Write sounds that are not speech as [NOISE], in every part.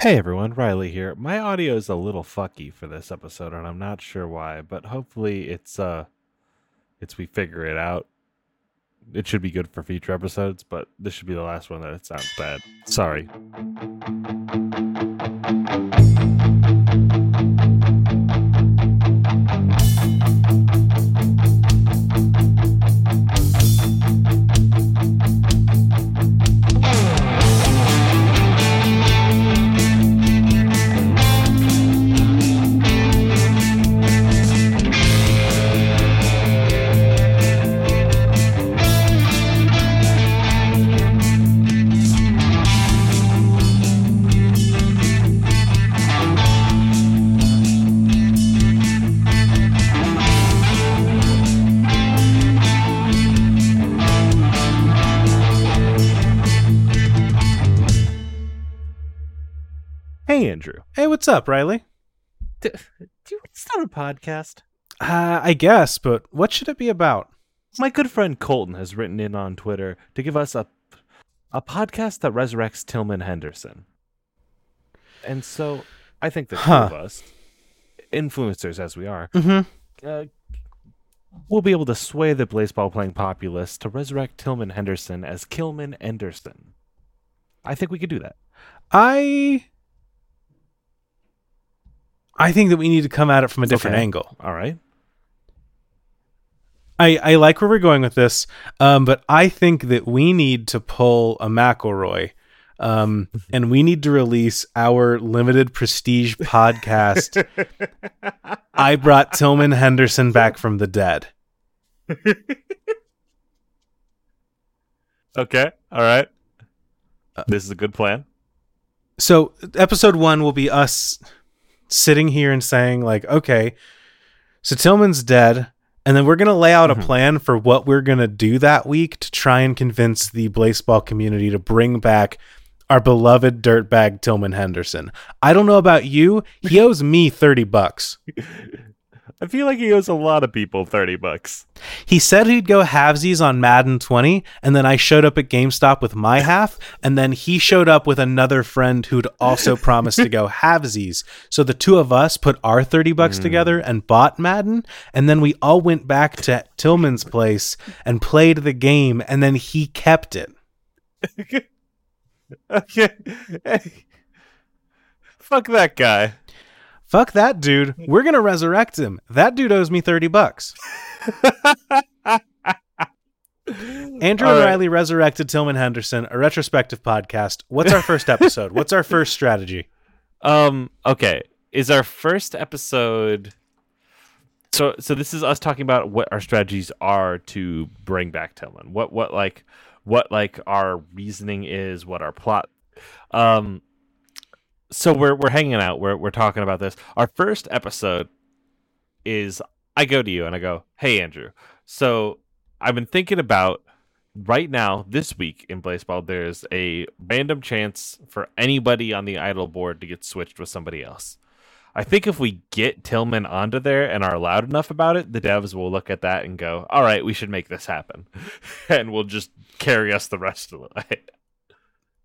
Hey everyone, Riley here. My audio is a little fucky for this episode and I'm not sure why, but hopefully it's uh it's we figure it out. It should be good for future episodes, but this should be the last one that it sounds bad. Sorry. Hey Andrew. Hey, what's up, Riley? Do, do you start a podcast? Uh, I guess, but what should it be about? My good friend Colton has written in on Twitter to give us a a podcast that resurrects Tillman Henderson. And so I think the two Huh. of us, influencers as we are, Mm-hmm. uh, we'll be able to sway the baseball playing populace to resurrect Tillman Henderson as Kilman Anderson. I think we could do that. I I think that we need to come at it from a different Okay. angle. All right. I, I like where we're going with this, um, but I think that we need to pull a McElroy, um, [LAUGHS] and we need to release our limited prestige podcast. [LAUGHS] I brought Tillman Henderson back from the dead. [LAUGHS] Okay. All right. this is a good plan. So episode one will be us sitting here and saying like, okay, so Tillman's dead, and then we're gonna lay out Mhm. a plan for what we're gonna do that week to try and convince the baseball community to bring back our beloved dirtbag Tillman Henderson. I don't know about you, he [LAUGHS] owes me thirty bucks. [LAUGHS] I feel like he owes a lot of people 30 bucks. He said he'd go halvesies on Madden 20, and then I showed up at GameStop with my half, and then he showed up with another friend who'd also [LAUGHS] promised to go halvesies. So the two of us put our 30 bucks hmm. together and bought Madden, and then we all went back to Tillman's place and played the game, and then he kept it. [LAUGHS] Okay. Hey. Fuck that guy. Fuck that dude. We're going to resurrect him. That dude owes me 30 bucks. [LAUGHS] Andrew right. Riley resurrected Tillman Henderson, a retrospective podcast. What's our first episode? What's our first strategy? Um. Okay. Is our first episode? So so this is us talking about what our strategies are to bring back Tillman. What what like what like our reasoning is. What our plot. Um. So we're we're hanging out. We're we're talking about this. Our first episode is I go to you and I go, Hey Andrew. So I've been thinking about right now this week in baseball there's a random chance for anybody on the idol board to get switched with somebody else i think if we get tillman onto there and are loud enough about it the devs will look at that and go all right we should make this happen [LAUGHS] and we'll just carry us the rest of the [LAUGHS] way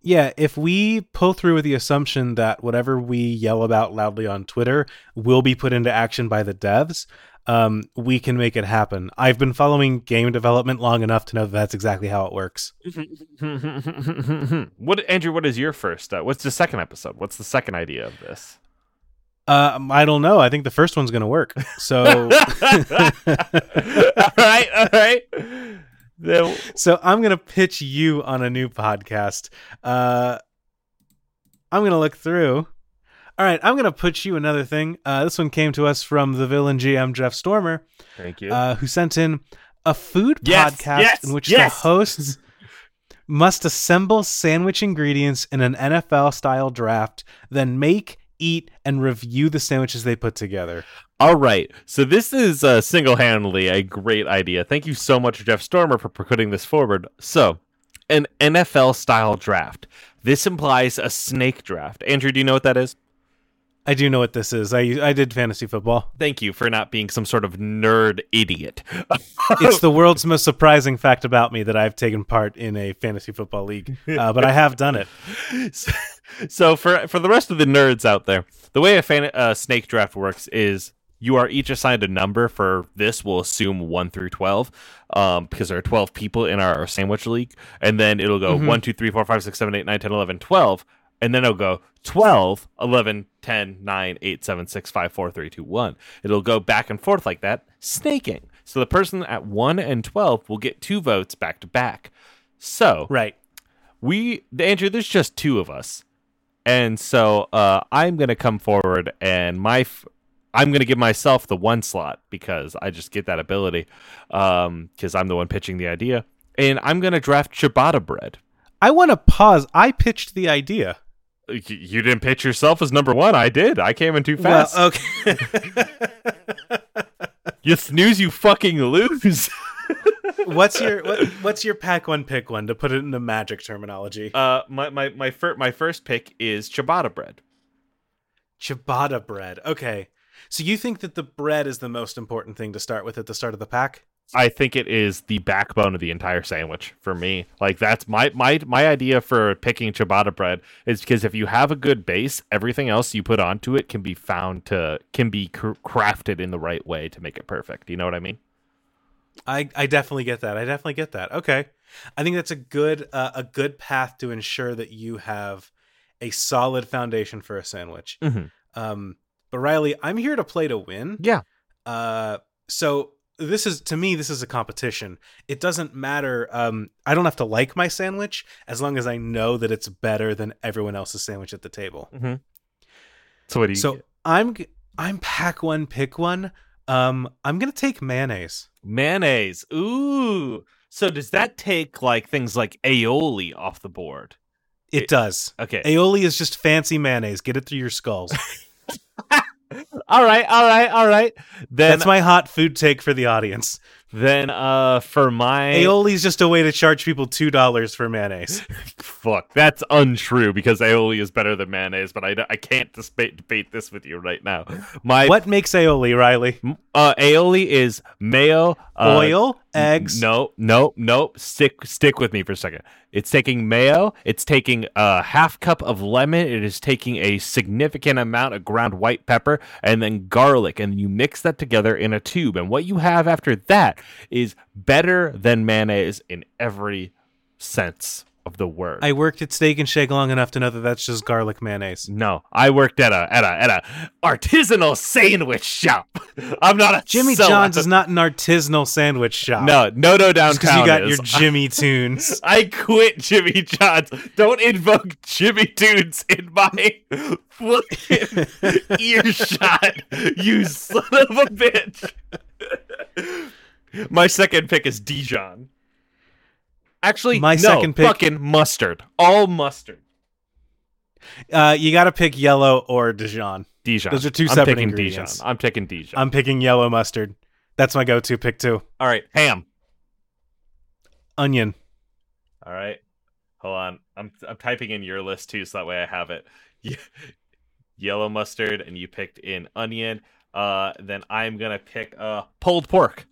Yeah, if we pull through with the assumption that whatever we yell about loudly on Twitter will be put into action by the devs, um, we can make it happen. I've been following game development long enough to know that that's exactly how it works. [LAUGHS] what andrew what is your first uh, what's the second episode what's the second idea of this Um, I don't know. I think the first one's going to work. So. [LAUGHS] all right all right Then- So I'm gonna pitch you on a new podcast. Uh, I'm gonna look through. All right, I'm gonna put you another thing. Uh, this one came to us from the villain GM Jeff Stormer, thank you uh, who sent in a food Yes, podcast yes, in which yes. the hosts must assemble sandwich ingredients in an NFL style draft, then make, eat, and review the sandwiches they put together. All right. So this is uh, single-handedly a great idea. Thank you so much, Jeff Stormer, for putting this forward. So, an NFL style draft. This implies a snake draft. Andrew, do you know what that is? I do know what this is. I I did fantasy football. Thank you for not being some sort of nerd idiot. [LAUGHS] it's the world's most surprising fact about me that I've taken part in a fantasy football league, uh, but I have done it. [LAUGHS] so, for for the rest of the nerds out there, the way a fan, uh, snake draft works is you are each assigned a number for this. We'll assume one through twelve, um, because there are twelve people in our, our sandwich league, and then it'll go Mhm. one, two, three, four, five, six, seven, eight, nine, 10, 11, 12, and then it'll go 12, 11, 10, 9, 8, 7, 6, 5, 4, 3, 2, 1. It'll go back and forth like that, snaking. So the person at 1 and 12 will get two votes back to back. So Right. we Andrew, there's just two of us, and so uh, I'm gonna come forward and my f- I'm gonna give myself the one slot because I just get that ability because I'm the one pitching the idea, and I'm gonna draft ciabatta bread. I want to pause. I pitched the idea. Y- You didn't pitch yourself as number one. I did. I came in too fast. Well, okay. [LAUGHS] you snooze, you fucking lose. [LAUGHS] what's your what, what's your pack one pick one to put it in the magic terminology? uh, my my my, fir- my first pick is ciabatta bread. Ciabatta bread. Okay. So you think that the bread is the most important thing to start with at the start of the pack? I think it is the backbone of the entire sandwich for me. Like that's my my my idea for picking ciabatta bread is because if you have a good base, everything else you put onto it can be found to can be cr- crafted in the right way to make it perfect. You know what I mean? I, I definitely get that. I definitely get that. Okay. I think that's a good uh, a good path to ensure that you have a solid foundation for a sandwich. Mhm. Um, but Riley, I'm here to play to win. Yeah. Uh, so this is to me this is a competition. It doesn't matter. Um, I don't have to like my sandwich as long as I know that it's better than everyone else's sandwich at the table. So what do you? So I'm I'm pack one, pick one. Um, I'm gonna take mayonnaise. mayonnaise. Ooh. So does that take like things like aioli off the board? It, It- does. Okay. Aioli is just fancy mayonnaise. Get it through your skulls. [LAUGHS] all right. All right. All right. Then That's my hot food take for the audience. Then uh for my Aioli is just a way to charge people two dollars for mayonnaise. [LAUGHS] Fuck, that's untrue because aioli is better than mayonnaise, but I, I can't debate, debate this with you right now. My what makes aioli, Riley? uh, aioli is mayo, uh, Oil, eggs. No, no, no. Stick stick with me for a second. It's taking mayo. It's taking a half cup of lemon. It is taking a significant amount of ground white pepper and then garlic, and you mix that together in a tube. And what you have after that is better than mayonnaise in every sense of the word. I worked at Steak and Shake long enough to know that that's just garlic mayonnaise. no, I worked at a at a at a artisanal sandwich shop. [LAUGHS] I'm not a Jimmy. John's is not an artisanal sandwich shop. No, no, no, downtown. because you got is. your [LAUGHS] Jimmy Tunes. I quit Jimmy John's. Don't invoke Jimmy Tunes in my fucking [LAUGHS] earshot, you son of a bitch. My second pick is Dijon. Actually, My no, second pick- fucking mustard. All mustard. Uh, you got to pick yellow or Dijon. Dijon. Those are two I'm separate ingredients. Dijon. I'm taking Dijon. I'm picking yellow mustard. That's my go-to pick too. All right, ham. Onion. All right. Hold on. I'm I'm typing in your list too, so that way I have it. [LAUGHS] Ye- Yellow mustard, and you picked in onion. Uh, then I'm gonna pick uh pulled pork.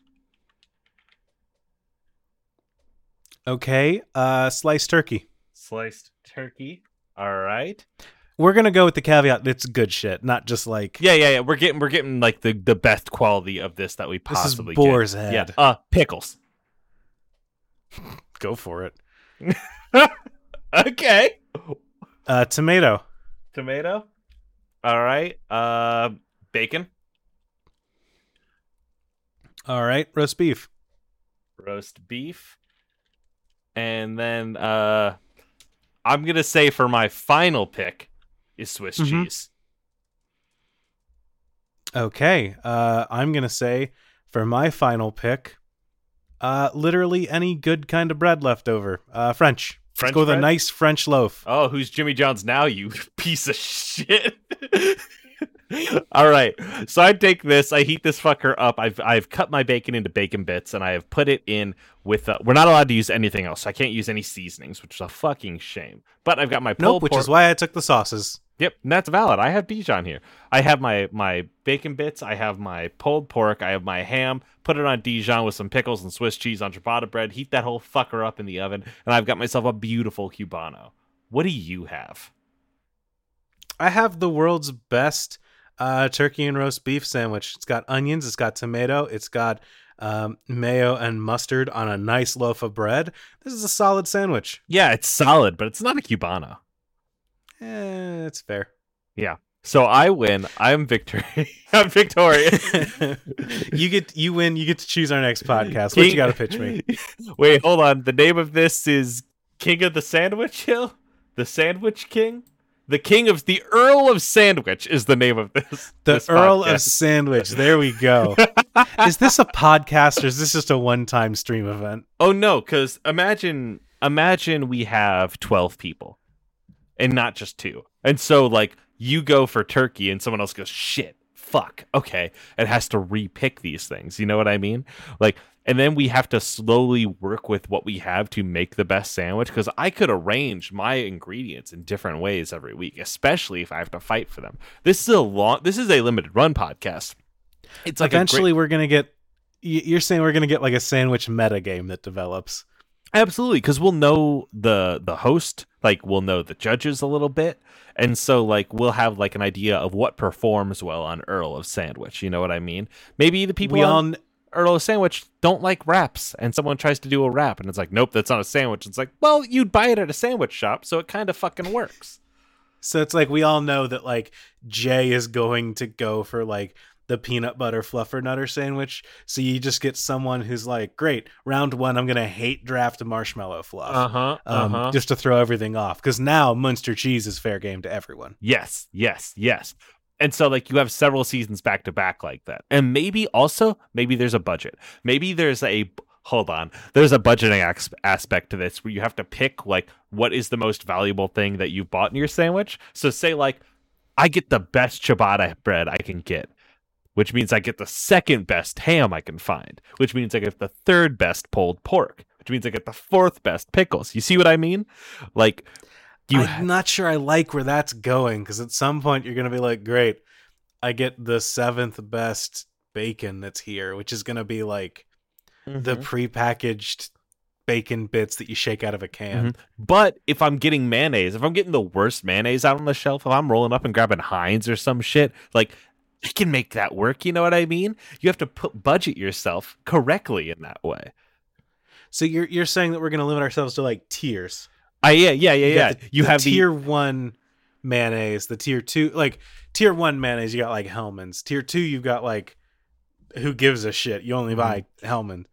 Okay. Uh, sliced turkey. Sliced turkey. All right. We're gonna go with the caveat. It's good shit, not just like Yeah, yeah, yeah. We're getting we're getting like the the best quality of this that we possibly this is boar's get. head. Yeah. Uh, pickles. [LAUGHS] Go for it. [LAUGHS] okay. Uh, tomato. Tomato. All right. Uh, bacon. All right. Roast beef. roast beef and then uh i'm gonna say for my final pick is swiss Mhm. cheese Okay. Uh, I'm gonna say for my final pick, uh, literally any good kind of bread left over. Uh, French. French Let's go with a nice French loaf. oh who's jimmy john's now you [LAUGHS] piece of shit [LAUGHS] [LAUGHS] all right so i take this i heat this fucker up i've i've cut my bacon into bacon bits and i have put it in with uh, we're not allowed to use anything else so i can't use any seasonings which is a fucking shame but i've got my pulled Nope. Which pork- is why I took the sauces. Yep, and that's valid. I have Dijon here. I have my my bacon bits. I have my pulled pork. I have my ham. Put it on Dijon with some pickles and Swiss cheese on ciabatta bread. Heat that whole fucker up in the oven, and I've got myself a beautiful cubano. What do you have? I have the world's best uh, turkey and roast beef sandwich. It's got onions, it's got tomato, it's got um, mayo and mustard on a nice loaf of bread. This is a solid sandwich. Yeah, it's solid, but it's not a cubano. Eh, it's fair. Yeah. So I win. I'm victory. [LAUGHS] I'm victorious. [LAUGHS] you get you win. You get to choose our next podcast. What you got to pitch me? [LAUGHS] Wait, hold on. The name of this is King of the Sandwich Hill? The Sandwich King? The King of the Earl of Sandwich is the name of this. [LAUGHS] The this Earl podcast. of Sandwich. There we go. [LAUGHS] is this a podcast or is this just a one-time stream event? Oh no, because imagine imagine we have twelve people. And not just two. And so like you go for turkey and someone else goes, shit, fuck, okay. It has to repick these things. You know what I mean? Like and then we have to slowly work with what we have to make the best sandwich because I could arrange my ingredients in different ways every week, especially if I have to fight for them. This is a long this is a limited run podcast. It's like a great- Eventually, we're gonna get. You're saying we're gonna get like a sandwich meta game that develops. Absolutely, because we'll know the the host, like we'll know the judges a little bit, and so like we'll have like an idea of what performs well on Earl of Sandwich. You know what I mean? Maybe the people we on Earl of Sandwich don't like wraps, and someone tries to do a wrap, and it's like, nope, that's not a sandwich. It's like, well, you'd buy it at a sandwich shop, so it kind of fucking works. So it's like we all know that like Jay is going to go for like the peanut butter fluffer nutter sandwich. So you just get someone who's like, great, round one, I'm gonna hate draft marshmallow fluff. huh. Um, just to throw everything off because now Munster cheese is fair game to everyone. Yes, yes, yes. And so like you have several seasons back to back like that. And maybe also maybe there's a budget. Maybe there's a hold on. There's a budgeting aspect to this where you have to pick like what is the most valuable thing that you bought in your sandwich. So say like I get the best ciabatta bread I can get, which means I get the second best ham I can find, which means I get the third best pulled pork, which means I get the fourth best pickles. You see what I mean? Like you I'm not sure I like where that's going because at some point you're gonna be like, great, I get the seventh best bacon that's here, which is gonna be like the Mhm. prepackaged bacon bits that you shake out of a can. Mhm. But if I'm getting mayonnaise, if I'm getting the worst mayonnaise out on the shelf, if I'm rolling up and grabbing Heinz or some shit, like [LAUGHS] I can make that work. You know what I mean? You have to put budget yourself correctly in that way. So you're you're saying that we're gonna limit ourselves to like tiers. I yeah yeah yeah You yeah. the- you the have tier one mayonnaise, the tier two like tier one mayonnaise, you got like Hellmann's. Tier two, you've got like who gives a shit? You only buy Mm-hmm. Hellman.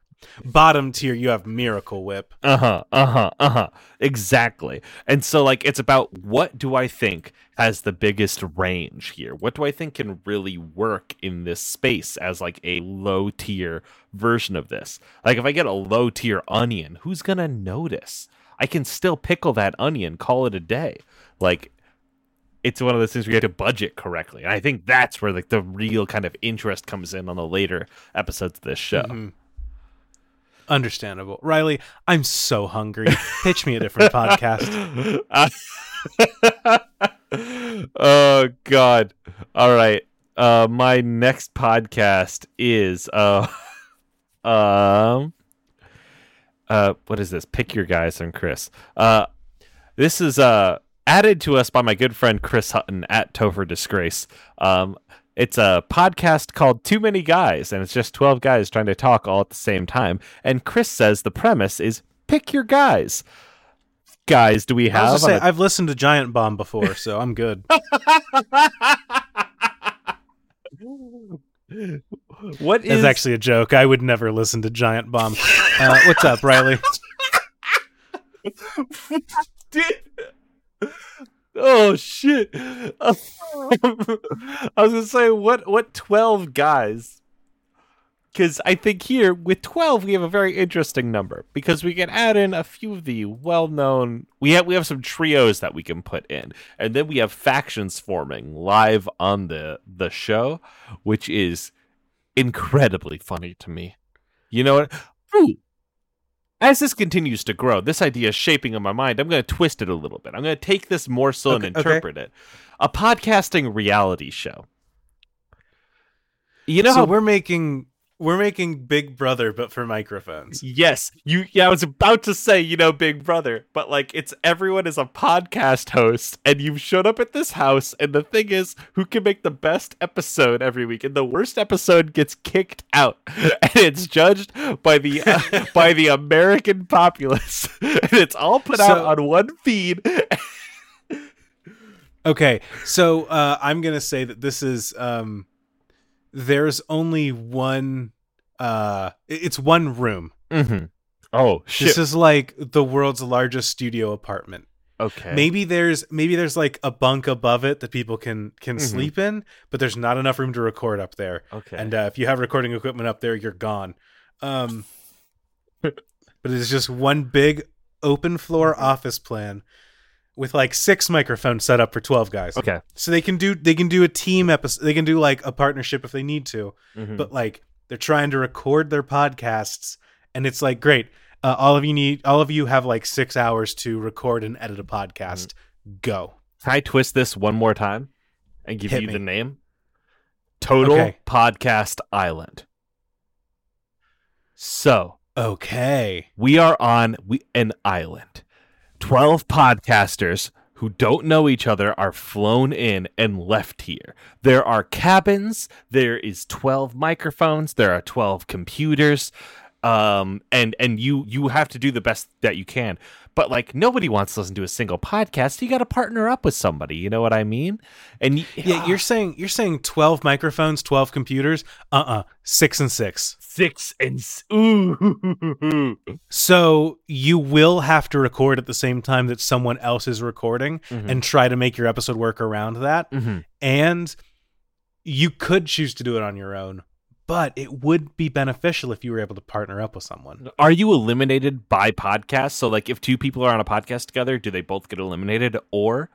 Bottom tier, you have Miracle Whip. Uh huh. Uh huh. Uh huh. Exactly. And so, like, it's about what do I think has the biggest range here? What do I think can really work in this space as like a low tier version of this? Like, if I get a low tier onion, who's gonna notice? I can still pickle that onion, call it a day. Like, it's one of those things where you have to budget correctly. And I think that's where like the real kind of interest comes in on the later episodes of this show. Mhm. Understandable. Riley, I'm so hungry. Pitch me a different podcast. [LAUGHS] oh god. All right. Uh my next podcast is uh [LAUGHS] um uh what is this? Pick your guys and Chris. Uh this is uh added to us by my good friend Chris Hutton at Topher Disgrace. Um it's a podcast called Too Many Guys, and it's just 12 guys trying to talk all at the same time. And Chris says the premise is pick your guys. Guys, do we I have? gonna say a- I've listened to Giant Bomb before, so I'm good. [LAUGHS] what is is actually a joke. I would never listen to Giant Bomb. Uh, what's up, Riley? [LAUGHS] Did- oh shit! Oh. [LAUGHS] I was gonna say what what twelve guys? Because I think here with twelve we have a very interesting number because we can add in a few of the well known. We have we have some trios that we can put in, and then we have factions forming live on the the show, which is incredibly funny to me. You know what? Ooh, as this continues to grow, this idea is shaping in my mind. I'm going to twist it a little bit. I'm going to take this morsel so and Okay, okay. interpret it. A podcasting reality show. You know so how we're making we're making Big Brother, but for microphones. Yes, you. Yeah, I was about to say, you know, Big Brother, but like, it's everyone is a podcast host, and you've showed up at this house, and the thing is, who can make the best episode every week, and the worst episode gets kicked out, [LAUGHS] and it's judged by the uh, [LAUGHS] by the American populace, [LAUGHS] and it's all put out on one feed. Okay, so uh, I'm gonna say that this is um, there's only one. Uh, it's one room. Mm-hmm. Oh shit! This is like the world's largest studio apartment. okay. Maybe there's maybe there's like a bunk above it that people can can Mhm. sleep in, but there's not enough room to record up there. Okay. And uh, if you have recording equipment up there, you're gone. Um, [LAUGHS] but it's just one big open floor office plan with like six microphones set up for 12 guys. okay. So they can do they can do a team episode. They can do like a partnership if they need to. Mhm. But like they're trying to record their podcasts, and it's like great. Uh, all of you need all of you have like six hours to record and edit a podcast. Go. Can I twist this one more time and give Hit you me. the name? Total Okay. Podcast Island. So Okay. we are on we, an island. 12 podcasters who don't know each other are flown in and left here. There are cabins, there is 12 microphones, there are 12 computers. Um and and you you have to do the best that you can. But like nobody wants to listen to a single podcast. You got to partner up with somebody, you know what I mean? And y- Yeah, you're saying you're saying 12 microphones, 12 computers. Uh-uh. 6 and 6. six and s- ooh. [LAUGHS] So you will have to record at the same time that someone else is recording Mhm. and try to make your episode work around that. Mhm. And you could choose to do it on your own, but it would be beneficial if you were able to partner up with someone. Are you eliminated by podcast? So like if two people are on a podcast together, do they both get eliminated or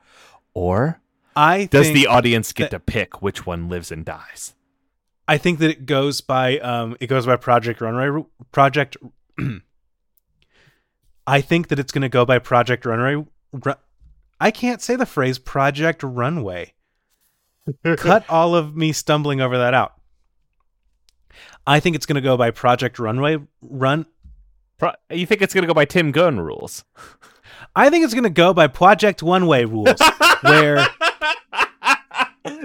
or I does the audience get that- to pick which one lives and dies? I think that it goes by um it goes by Project Runway Project [CLEARS THROAT] I think that it's going to go by Project Runway Ru- I can't say the phrase Project Runway. [LAUGHS] Cut all of me stumbling over that out. I think it's going to go by Project Runway Run Pro- you think it's going to go by Tim Gunn rules? I think it's going to go by Project One Way rules [LAUGHS] where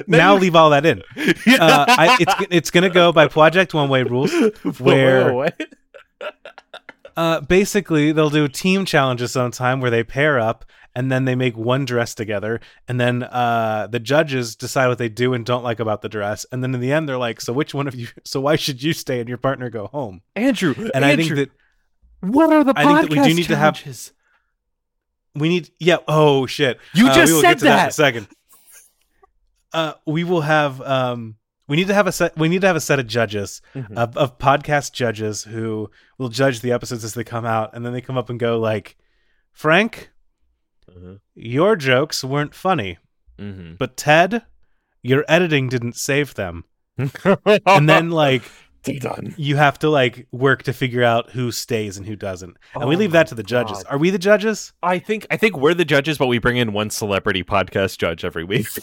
now leave all that in. Uh, I, it's it's going to go by Project One Way rules [LAUGHS] where- Uh, basically, they'll do team challenges sometime where they pair up and then they make one dress together, and then uh, the judges decide what they do and don't like about the dress, and then in the end, they're like, "So which one of you? So why should you stay and your partner go home?" Andrew, And I think that what are the I think that we do podcast need to have- we need. Yeah. Oh shit. You Uh, just we will said get to that. in a second. Uh, we will have. Um, we need to have a set. We need to have a set of judges Mhm. of, of podcast judges who will judge the episodes as they come out, and then they come up and go like, "Frank, Mhm. your jokes weren't funny, Mhm. but Ted, your editing didn't save them." [LAUGHS] And then like done. you have to like work to figure out who stays and who doesn't, and we Oh leave that to the judges. God. Are we the judges? I think I think we're the judges, but we bring in one celebrity podcast judge every week. [LAUGHS]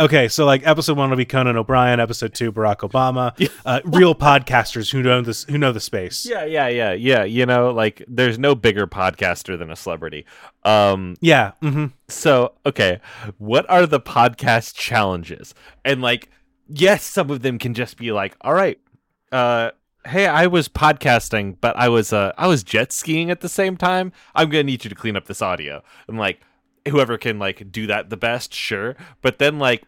Okay, so like episode one will be Conan O'Brien, episode two Barack Obama, [LAUGHS] uh, real podcasters who know this, who know the space. yeah, yeah, yeah, yeah. You know, like there's no bigger podcaster than a celebrity. Um, Yeah. hmm so okay, what are the podcast challenges? And like, yes, some of them can just be like, all right, uh, hey, I was podcasting, but I was uh, I was jet skiing at the same time. I'm gonna need you to clean up this audio. And like, whoever can like do that the best, sure. But then like,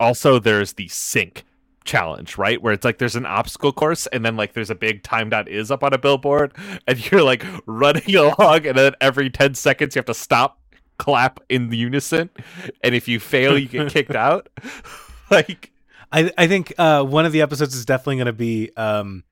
also there's the sync challenge, right? Where it's like there's an obstacle course and then like there's a big time dot is up on a billboard [LAUGHS] and you're like running [LAUGHS] along and then every 10 seconds you have to stop, clap in unison. And if you fail, you get kicked [LAUGHS] out. like I I think uh, one of the episodes is definitely going to be um,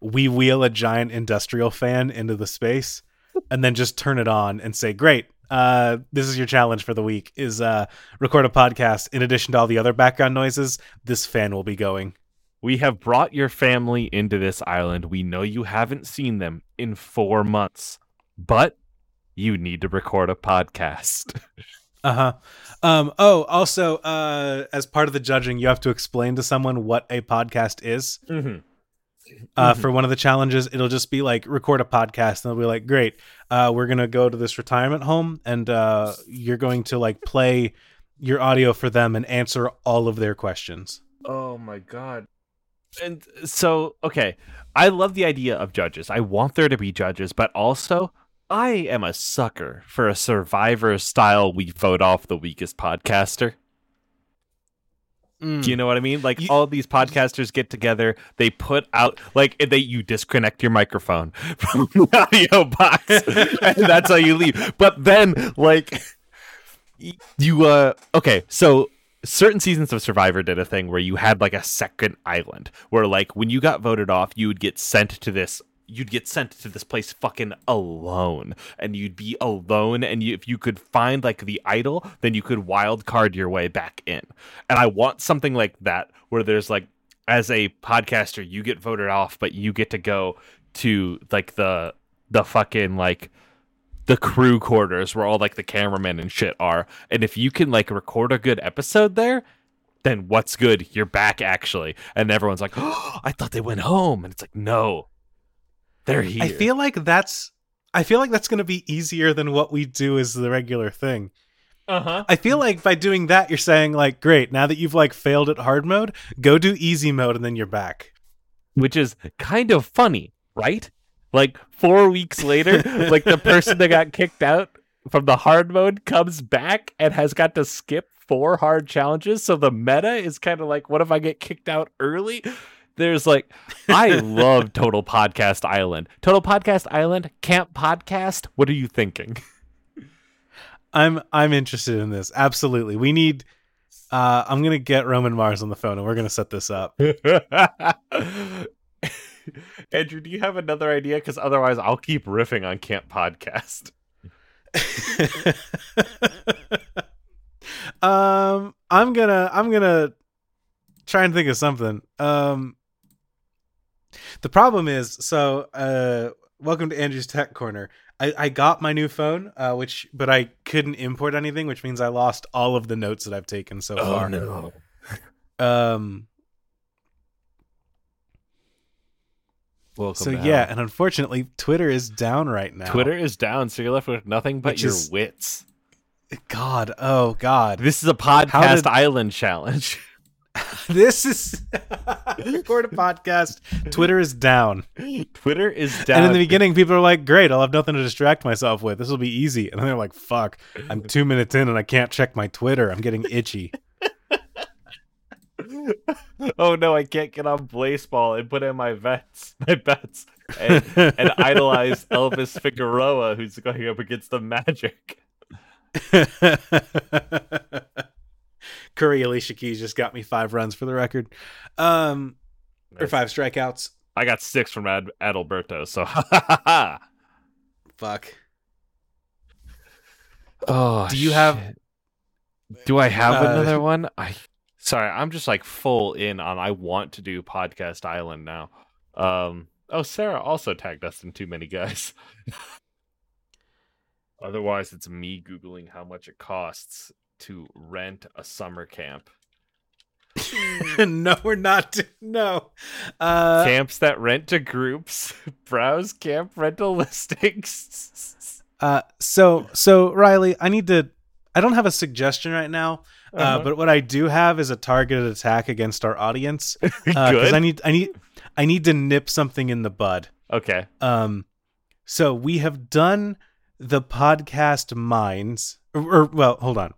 we wheel a giant industrial fan into the space and then just turn it on and say, "Great, uh, this is your challenge for the week: is uh, record a podcast in addition to all the other background noises. This fan will be going." we have brought your family into this island. We know you haven't seen them in four months, but you need to record a podcast. [LAUGHS] Uh huh. Um, oh, also, uh, as part of the judging, you have to explain to someone what a podcast is. mm-hmm. Uh, Mhm. For one of the challenges, it'll just be like record a podcast, and they'll be like, "Great, uh, we're gonna go to this retirement home, and uh, you're going to like play your audio for them and answer all of their questions." Oh my god. And so, okay, I love the idea of judges. I want there to be judges, but also I am a sucker for a survivor style we vote off the weakest podcaster. Do you know what I mean? Like You- all these podcasters get together, they put out like they you disconnect your microphone [LAUGHS] from the audio box, [LAUGHS] and that's how you leave. But then like you uh okay, so certain seasons of Survivor did a thing where you had like a second island where like when you got voted off, you would get sent to this you'd get sent to this place fucking alone. And you'd be alone and you, if you could find like the idol then you could wild card your way back in. And i want something like that where there's like as a podcaster you get voted off but you get to go to like the the fucking like the crew quarters where all like the cameramen and shit are. And if you can like record a good episode there then what's good? You're back actually. And everyone's like oh [GASPS] i thought they went home. And it's like no they're here. I feel like that's I feel like that's going to be easier than what we do as the regular thing. uh-huh. I feel like by doing that you're saying like great, now that you've like failed at hard mode, go do easy mode and then you're back. which is kind of funny right? Like four weeks later [LAUGHS] like the person that got kicked out from the hard mode comes back and has got to skip four hard challenges. So the meta is kind of like what if i get kicked out early there's like i love total podcast island total podcast island camp podcast what are you thinking I'm I'm interested in this. Absolutely. We need uh I'm going to get Roman Mars on the phone and we're going to set this up. [LAUGHS] andrew do you have another idea because otherwise i'll keep riffing on camp podcast [LAUGHS] um I'm going to I'm to try and think of something. Um The problem is so uh welcome to Andrew's Tech Corner. I, I got my new phone, uh, which but I couldn't import anything, which means I lost all of the notes that I've taken so far. Oh, no [LAUGHS] Um Welcome so yeah, hell. and unfortunately Twitter is down right now. Twitter is down, so you're left with nothing but Which your is- wits. God, oh God. This is a podcast did- island challenge. [LAUGHS] [LAUGHS] this is [LAUGHS] record a podcast. Twitter is down. Twitter is down. And in the beginning, people are like, great, I'll have nothing to distract myself with. This will be easy. And then they're like, fuck, I'm two minutes in and I can't check my Twitter. I'm getting itchy. [LAUGHS] oh no, I can't get on Blaseball and put in my bets, my bets, and, and idolize Elvis Figueroa, who's going up against the Magic. Curry Aliciakeyes just got me five runs for the record. Um or five strikeouts. I got six from Ad- Adalberto, so. [LAUGHS] Fuck. Oh, Do you have- Do I have Uh, another one? I sorry, I'm just like full in on. I want to do podcast island now. Um. Oh, Sarah also tagged us in too many guys. [LAUGHS] Otherwise, it's me googling how much it costs to rent a summer camp. [LAUGHS] no, we're not. No. Uh Camps that rent to groups. [LAUGHS] Browse camp rental [LAUGHS] listings. Uh, so so Riley, I need to. I don't have a suggestion right now, uh, Uh-huh. but what I do have is a targeted attack against our audience because Good. I need I need I need to nip something in the bud. okay. Um, so we have done the podcast minds, or, well, hold on,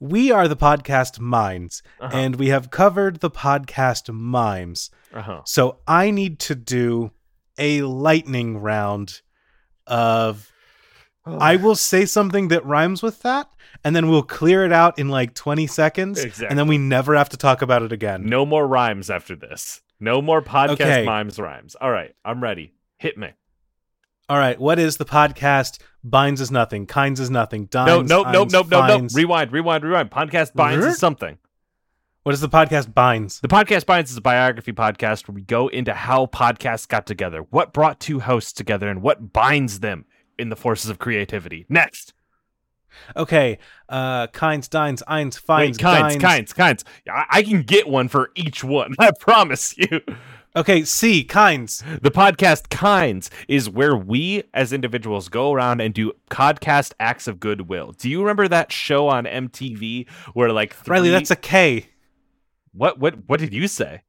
we are the podcast minds, Uh-huh. and we have covered the podcast mimes. uh-huh. So I need to do a lightning round of I will say something that rhymes with that, and then we'll clear it out in like 20 seconds, Exactly. and then we never have to talk about it again. No more rhymes after this. No more podcast Okay. mimes rhymes. All right, I'm ready. Hit me. All right, what is the podcast? Binds is nothing, kinds is nothing, No, dines, no, no, ines, no, no, no. Rewind, rewind, rewind. Podcast binds is something. What is the podcast binds? The podcast binds is a biography podcast where we go into how podcasts got together, what brought two hosts together, and what binds them in the forces of creativity. Next, Okay, uh, kinds, dines, ines, finds, Wait, kinds, dines. kinds, kinds. I-, I can get one for each one. [LAUGHS] I promise you. Okay, C kinds. The podcast Kinds is where we as individuals go around and do podcast acts of goodwill. Do you remember that show on MTV where like three... Riley, that's a K. what what what did you say?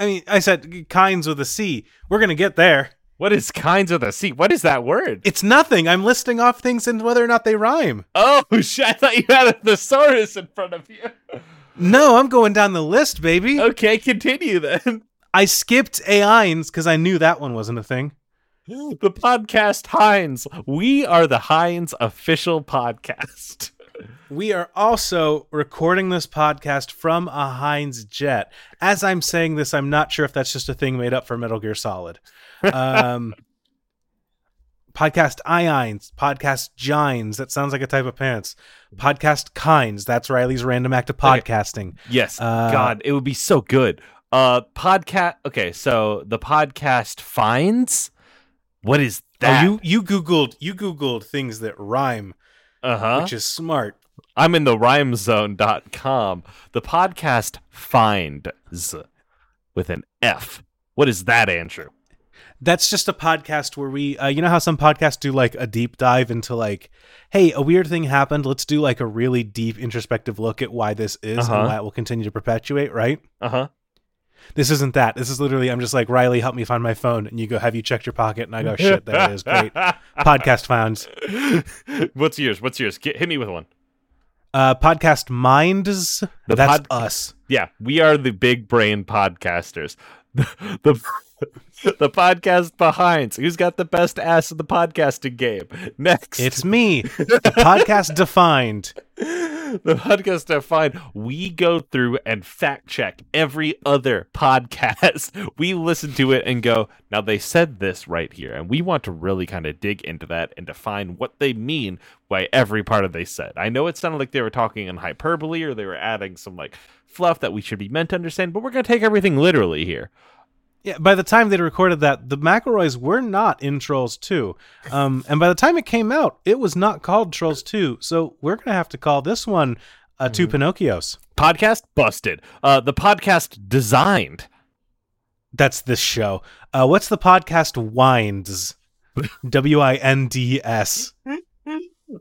I mean, I said kinds with a C. We're gonna get there. What is kinds with a C? What is that word? It's nothing. I'm listing off things and whether or not they rhyme. Oh [LAUGHS] shit! I thought you had a thesaurus in front of you. No, I'm going down the list, baby. Okay, continue then. I skipped AINs because I knew that one wasn't a thing. The podcast Heinz. We are the Heinz official podcast. [LAUGHS] We are also recording this podcast from a Heinz jet. As I'm saying this, I'm not sure if that's just a thing made up for Metal Gear Solid. Um, [LAUGHS] podcast Ions, podcast Gines. That sounds like a type of pants. Podcast Kinds. That's Riley's random act of podcasting. Yes. Uh, God, it would be so good. Uh podcast okay, so the podcast finds what is that? Oh, you you googled you googled things that rhyme, uh-huh. which is smart. I'm in the rhymezone.com. The podcast finds with an F. What is that, Andrew? That's just a podcast where we, uh, you know how some podcasts do like a deep dive into like, hey, a weird thing happened. Let's do like a really deep introspective look at why this is Uh-huh. and why it will continue to perpetuate. Right? Uh-huh. This isn't that. This is literally, I'm just like, Riley, help me find my phone, and you go, have you checked your pocket? And I go, shit, there it is. Great. [LAUGHS] podcast found. What's yours? What's yours? Get, hit me with one. Uh, podcast minds. The That's pod- us. Yeah, we are the big brain podcasters. The, the the podcast behind. Who's got the best ass in the podcasting game? Next, It's me. the podcast defined. [LAUGHS] the podcast defined. We go through and fact check every other podcast. [LAUGHS] We listen to it and go, now they said this right here, and we want to really kind of dig into that and define what they mean by every part of they said. I know it sounded like they were talking in hyperbole or they were adding some like fluff that we should be meant to understand, but we're gonna take everything literally here. Yeah, by the time they recorded that, the McElroys were not in Trolls 2. Um, and by the time it came out, it was not called Trolls 2. So we're going to have to call this one uh, Two Pinocchios. Podcast busted. Uh, the podcast designed. That's this show. Uh, what's the podcast Winds? [LAUGHS] W I N D S.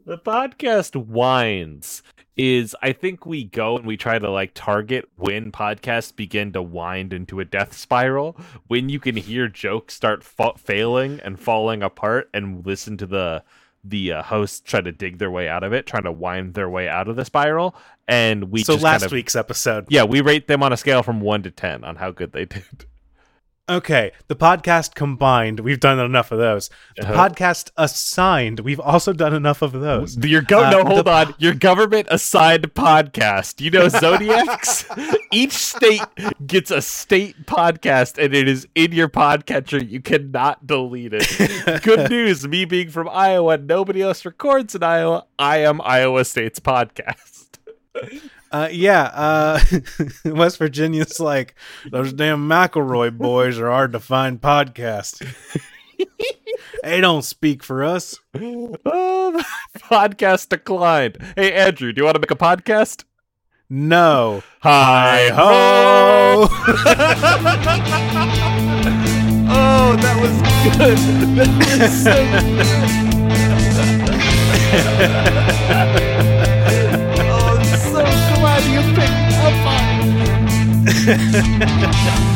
The podcast winds is I think we go and we try to like target when podcasts begin to wind into a death spiral when you can hear jokes start fa- failing and falling apart and listen to the the uh, hosts try to dig their way out of it trying to wind their way out of the spiral and we So just last kind of, week's episode. yeah we rate them on a scale from 1 to 10 on how good they did Okay, the podcast combined. We've done enough of those. The Uh-huh. podcast assigned. We've also done enough of those. Your go Uh, no, hold the- on. Your government assigned podcast. You know Zodiacs? [LAUGHS] Each state gets a state podcast and it is in your podcatcher. You cannot delete it. [LAUGHS] Good news, me being from Iowa, nobody else records in Iowa. I am Iowa State's podcast. [LAUGHS] Uh, yeah, uh, [LAUGHS] West Virginia's like those damn McElroy boys are hard to find Podcast. [LAUGHS] they don't speak for us. Oh, podcast declined. Hey Andrew, do you want to make a podcast? No. Hi ho! [LAUGHS] oh, that was good. That was so oh, It. [LAUGHS] [LAUGHS]